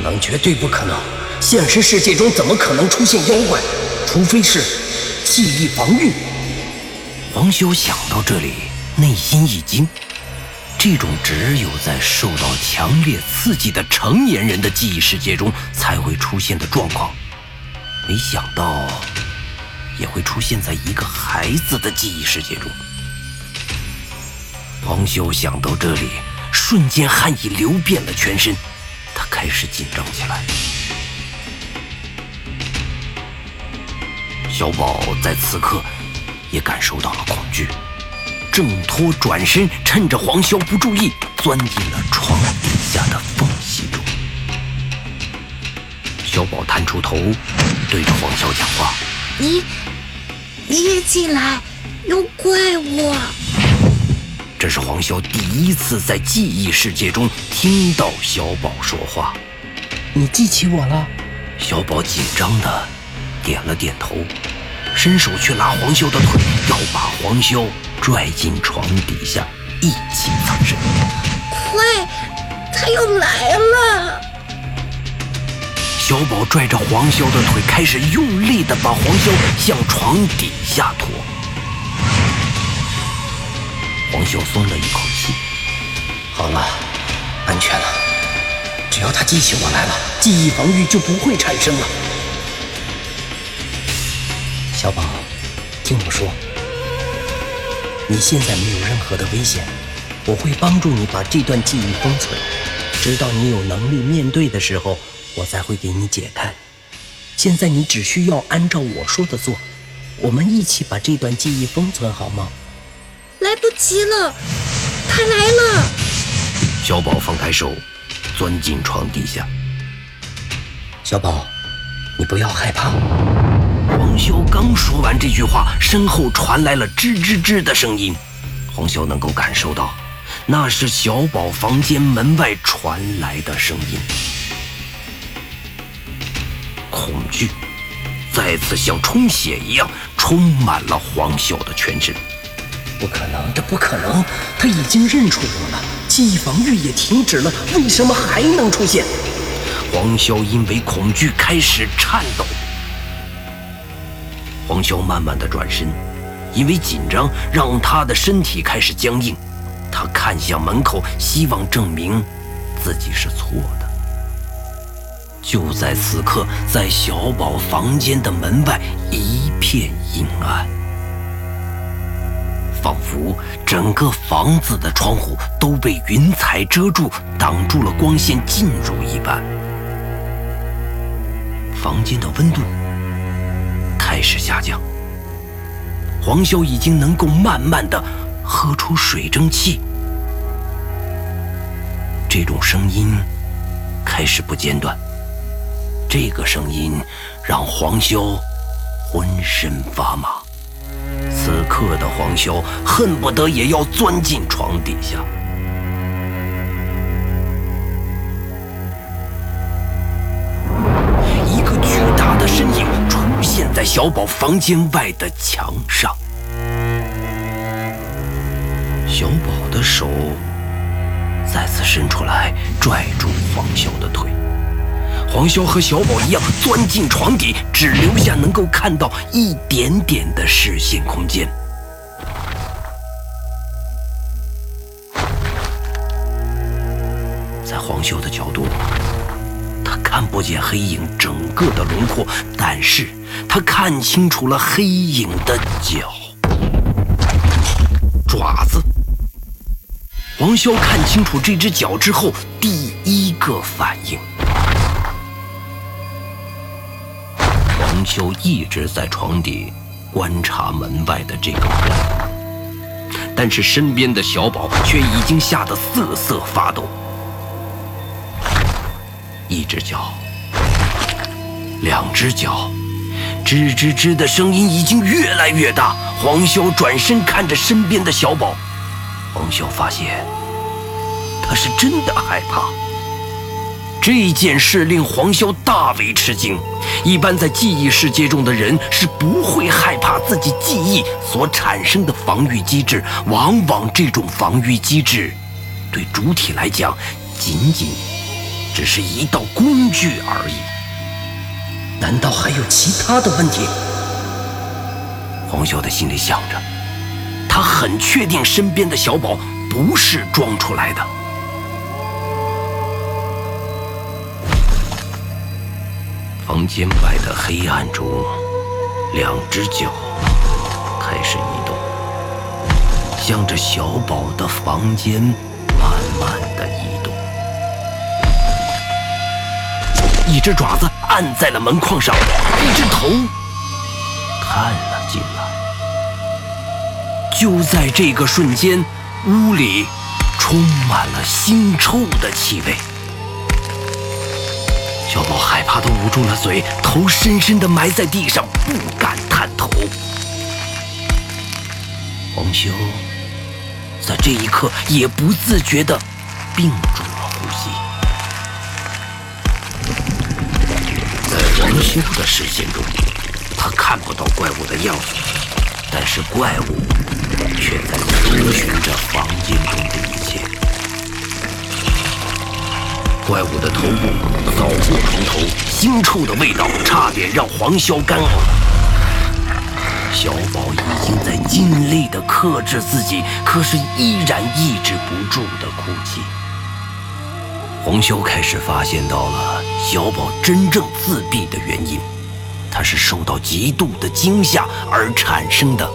能，绝对不可能！现实世界中怎么可能出现妖怪？除非是记忆防御。黄修想到这里，内心一惊。这种只有在受到强烈刺激的成年人的记忆世界中才会出现的状况，没想到也会出现在一个孩子的记忆世界中。黄修想到这里，瞬间汗意流遍了全身，开始紧张起来。小宝在此刻也感受到了恐惧。挣脱转身，趁着黄潇不注意，钻进了床底下的缝隙中。小宝探出头，对着黄潇讲话：“你，你也进来，有怪物！”这是黄潇第一次在记忆世界中听到小宝说话。你记起我了？小宝紧张的点了点头，伸手去拉黄潇的腿，要把黄潇。拽进床底下，一起藏身。快，他又来了！小宝拽着黄潇的腿，开始用力的把黄潇向床底下拖。黄秀松了一口气，好了，安全了。只要他记起我来了，记忆防御就不会产生了。小宝，听我说。你现在没有任何的危险，我会帮助你把这段记忆封存，直到你有能力面对的时候，我才会给你解开。现在你只需要按照我说的做，我们一起把这段记忆封存好吗？来不及了，他来了！小宝放开手，钻进床底下。小宝，你不要害怕。黄潇刚说完这句话，身后传来了吱吱吱的声音。黄潇能够感受到，那是小宝房间门外传来的声音。恐惧再次像充血一样充满了黄潇的全身。不可能，这不可能！他已经认出我了，记忆防御也停止了，为什么还能出现？黄潇因为恐惧开始颤抖。黄潇慢慢的转身，因为紧张让他的身体开始僵硬。他看向门口，希望证明自己是错的。就在此刻，在小宝房间的门外一片阴暗，仿佛整个房子的窗户都被云彩遮住，挡住了光线进入一般。房间的温度。开始下降，黄潇已经能够慢慢的喝出水蒸气。这种声音开始不间断，这个声音让黄潇浑身发麻。刻的黄潇恨不得也要钻进床底下。一个巨大的身影出现在小宝房间外的墙上，小宝的手再次伸出来，拽住黄潇的腿。黄潇和小宝一样，钻进床底，只留下能够看到一点点的视线空间。黄潇的角度，他看不见黑影整个的轮廓，但是。他看清楚了黑影的脚、爪子。黄潇看清楚这只脚之后，第一个反应。黄潇一直在床底观察门外的这个人，但是身边的小宝却已经吓得瑟瑟发抖。一只脚，两只脚。吱吱吱的声音已经越来越大。黄潇转身看着身边的小宝，黄潇发现他是真的害怕。这件事令黄潇大为吃惊。一般在记忆世界中的人是不会害怕自己记忆所产生的防御机制，往往这种防御机制对主体来讲仅仅只是一道工具而已。难道还有其他的问题？黄潇的心里想着，他很确定身边的小宝不是装出来的。房间外的黑暗中，两只脚开始移动，向着小宝的房间一只爪子按在了门框上，一只头探了进来。就在这个瞬间，屋里充满了腥臭的气味。小宝害怕的捂住了嘴，头深深的埋在地上，不敢探头。黄修在这一刻也不自觉的屏住了呼吸。黄修的视线中，他看不到怪物的样子，但是怪物却在搜寻着房间中的一切。怪物的头部扫过床头，腥臭的味道差点让黄潇干呕。小宝已经在尽力的克制自己，可是依然抑制不住的哭泣。黄潇开始发现到了小宝真正自闭的原因，他是受到极度的惊吓而产生的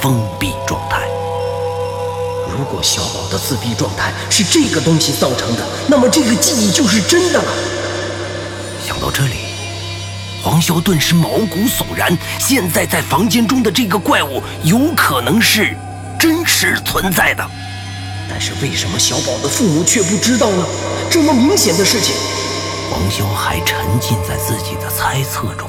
封闭状态。如果小宝的自闭状态是这个东西造成的，那么这个记忆就是真的了。想到这里，黄潇顿时毛骨悚然。现在在房间中的这个怪物有可能是真实存在的，但是为什么小宝的父母却不知道呢？这么明显的事情，黄潇还沉浸在自己的猜测中。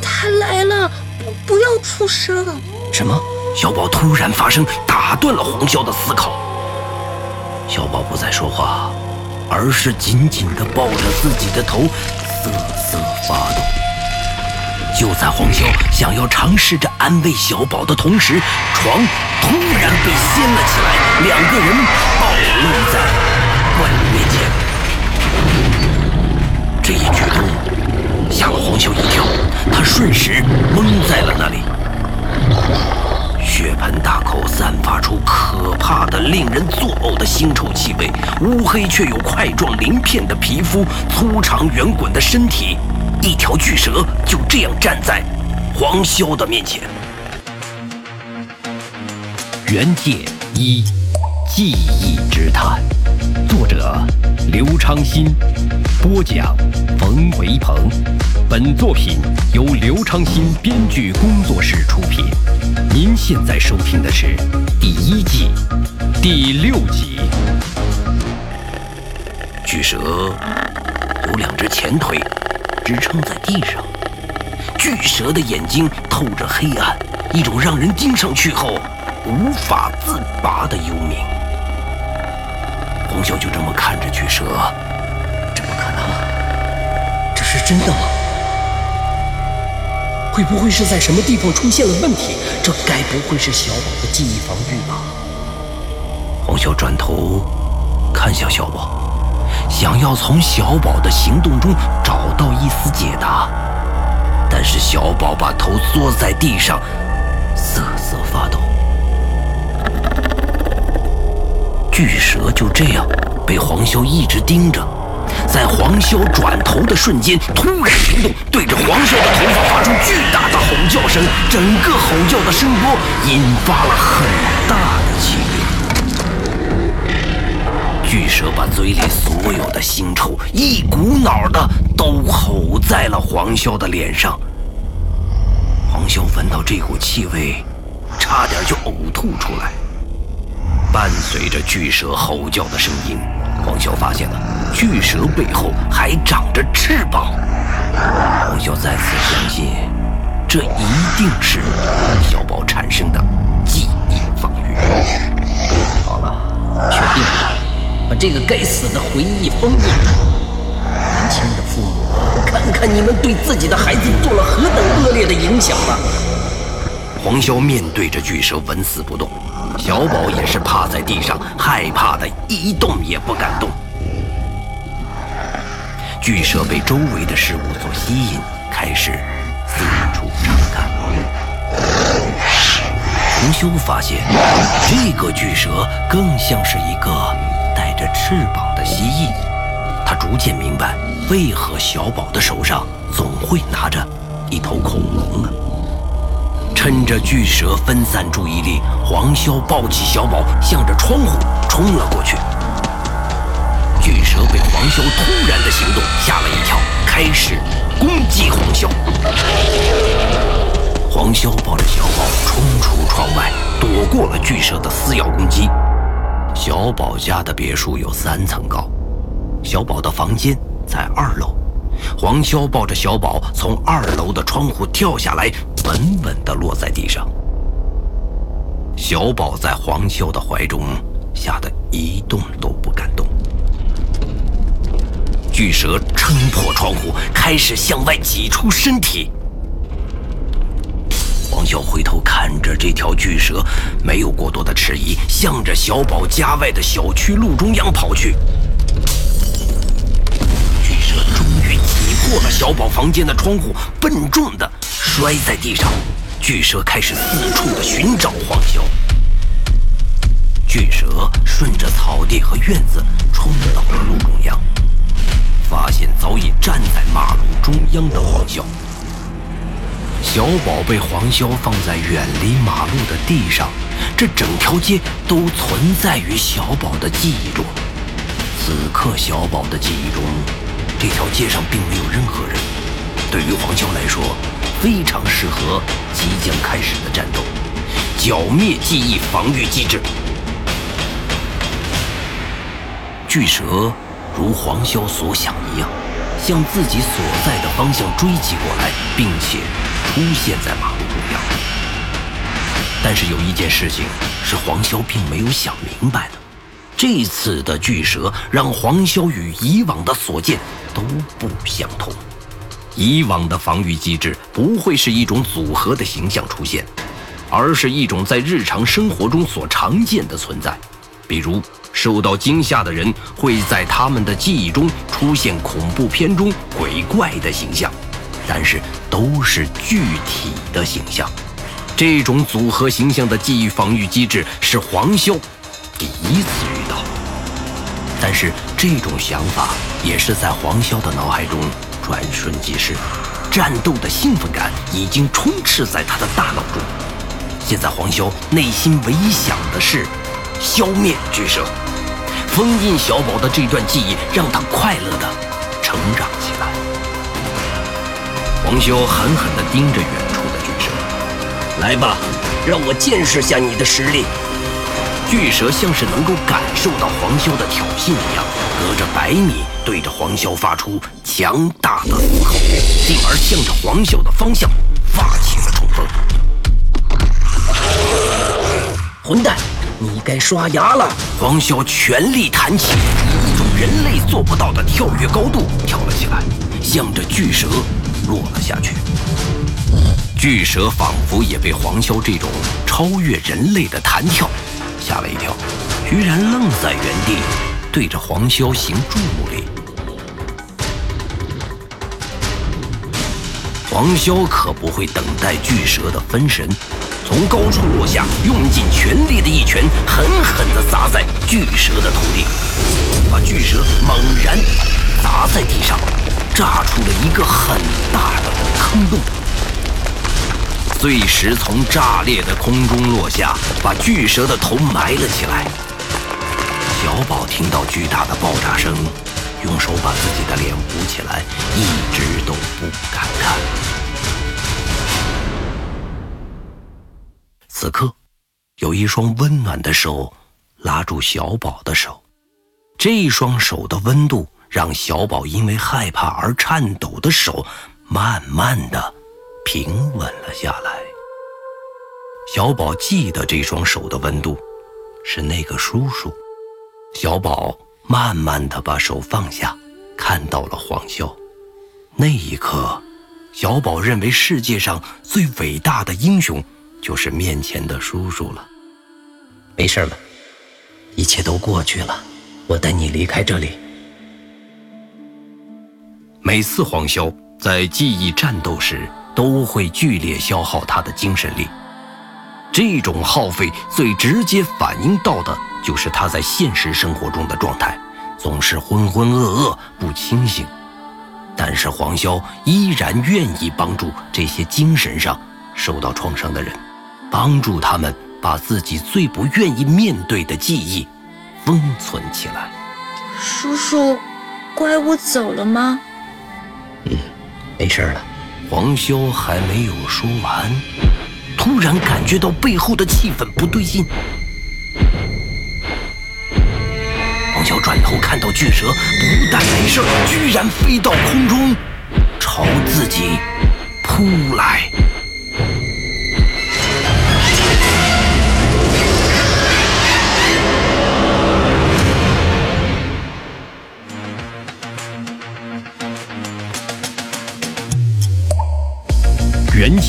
他来了，不不要出声。什么？小宝突然发声，打断了黄潇的思考。小宝不再说话，而是紧紧地抱着自己的头，瑟瑟发抖。就在黄潇想要尝试着安慰小宝的同时，床突然被掀了起来，两个人暴露在怪物面前。这一举动吓了黄潇一跳，他瞬时懵在了那里。血盆大口，散发出可怕的、令人作呕的腥臭气味。乌黑却有块状鳞片的皮肤，粗长圆滚的身体，一条巨蛇就这样站在黄潇的面前。原界一，记忆之谈，作者刘昌新，播讲冯维鹏。本作品由刘昌新编剧工作室出品。您现在收听的是第一季第六集。巨蛇有两只前腿支撑在地上，巨蛇的眼睛透着黑暗，一种让人盯上去后无法自拔的幽冥。黄潇就这么看着巨蛇，这不可能，这是真的吗？会不会是在什么地方出现了问题？这该不会是小宝的记忆防御吧？黄潇转头看向小宝，想要从小宝的行动中找到一丝解答，但是小宝把头缩在地上，瑟瑟发抖。巨蛇就这样被黄潇一直盯着。在黄潇转头的瞬间，突然行动，对着黄潇的头发发出巨大的吼叫声。整个吼叫的声波引发了很大的气流。巨蛇把嘴里所有的腥臭一股脑的都吼在了黄潇的脸上。黄潇闻到这股气味，差点就呕吐出来。伴随着巨蛇吼叫的声音。黄潇发现了巨蛇背后还长着翅膀，黄潇再次相信，这一定是小宝产生的这个该死的回忆封印。年轻的父母，看看你们对自己的孩子做了何等恶劣的影响吧！黄潇面对着巨蛇纹丝不动。小宝也是趴在地上，害怕的一动也不敢动。巨蛇被周围的事物所吸引，开始四处查看。红修发现，这个巨蛇更像是一个着翅膀的蜥蜴。他逐渐明白，为何小宝的手上总会拿着一头恐龙呢？趁着巨蛇分散注意力，黄潇抱起小宝，向着窗户冲了过去。巨蛇被黄潇突然的行动吓了一跳，开始攻击黄潇。黄潇抱着小宝冲出窗外，躲过了巨蛇的撕咬攻击。小宝家的别墅有三层高，小宝的房间在二楼。黄潇抱着小宝从二楼的窗户跳下来，稳稳地落在地上。小宝在黄潇的怀中，吓得一动都不敢动。巨蛇撑破窗户，开始向外挤出身体。黄潇回头看着这条巨蛇，没有过多的迟疑，向着小宝家外的小区路中央跑去。巨蛇终于挤破了小宝房间的窗户，笨重的摔在地上。巨蛇开始四处的寻找黄潇。巨蛇顺着草地和院子冲到了路中央，发现早已站在马路中央的黄潇。小宝被黄潇放在远离马路的地上，这整条街都存在于小宝的记忆中。此刻，小宝的记忆中。这条街上并没有任何人，对于黄潇来说，非常适合即将开始的战斗。剿灭记忆防御机制，巨蛇如黄潇所想一样，向自己所在的方向追击过来，并且出现在马路中央。但是有一件事情是黄潇并没有想明白的。这次的巨蛇让黄潇与以往的所见都不相同。以往的防御机制不会是一种组合的形象出现，而是一种在日常生活中所常见的存在。比如，受到惊吓的人会在他们的记忆中出现恐怖片中鬼怪的形象，但是都是具体的形象。这种组合形象的记忆防御机制是黄潇。第一次遇到，但是这种想法也是在黄潇的脑海中转瞬即逝，战斗的兴奋感已经充斥在他的大脑中。现在黄潇内心唯一想的是消灭巨蛇，封印小宝的这段记忆，让他快乐的成长起来。黄潇狠狠地盯着远处的巨蛇，来吧，让我见识下你的实力。巨蛇像是能够感受到黄潇的挑衅一样，隔着百米对着黄潇发出强大的怒吼，进而向着黄潇的方向发起了冲锋。混蛋，你该刷牙了！黄潇全力弹起，以一种人类做不到的跳跃高度跳了起来，向着巨蛇落了下去。巨蛇仿佛也被黄潇这种超越人类的弹跳。吓了一跳，居然愣在原地，对着黄潇行注目礼。黄潇可不会等待巨蛇的分神，从高处落下，用尽全力的一拳，狠狠地砸在巨蛇的头顶，把巨蛇猛然砸在地上，炸出了一个很大的坑洞。碎石从炸裂的空中落下，把巨蛇的头埋了起来。小宝听到巨大的爆炸声，用手把自己的脸捂起来，一直都不敢看。此刻，有一双温暖的手拉住小宝的手，这双手的温度让小宝因为害怕而颤抖的手，慢慢的。平稳了下来。小宝记得这双手的温度，是那个叔叔。小宝慢慢的把手放下，看到了黄潇。那一刻，小宝认为世界上最伟大的英雄，就是面前的叔叔了。没事了，一切都过去了。我带你离开这里。每次黄潇在记忆战斗时，都会剧烈消耗他的精神力。这种耗费最直接反映到的就是他在现实生活中的状态，总是浑浑噩噩不清醒。但是黄潇依然愿意帮助这些精神上受到创伤的人，帮助他们把自己最不愿意面对的记忆封存起来。叔叔，怪物走了吗？嗯，没事了。黄潇还没有说完，突然感觉到背后的气氛不对劲。黄潇转头看到巨蛇，不但没事，居然飞到空中，朝自己扑来。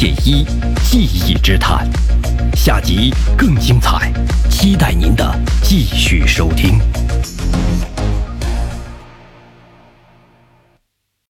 解一记忆之谈，下集更精彩，期待您的继续收听。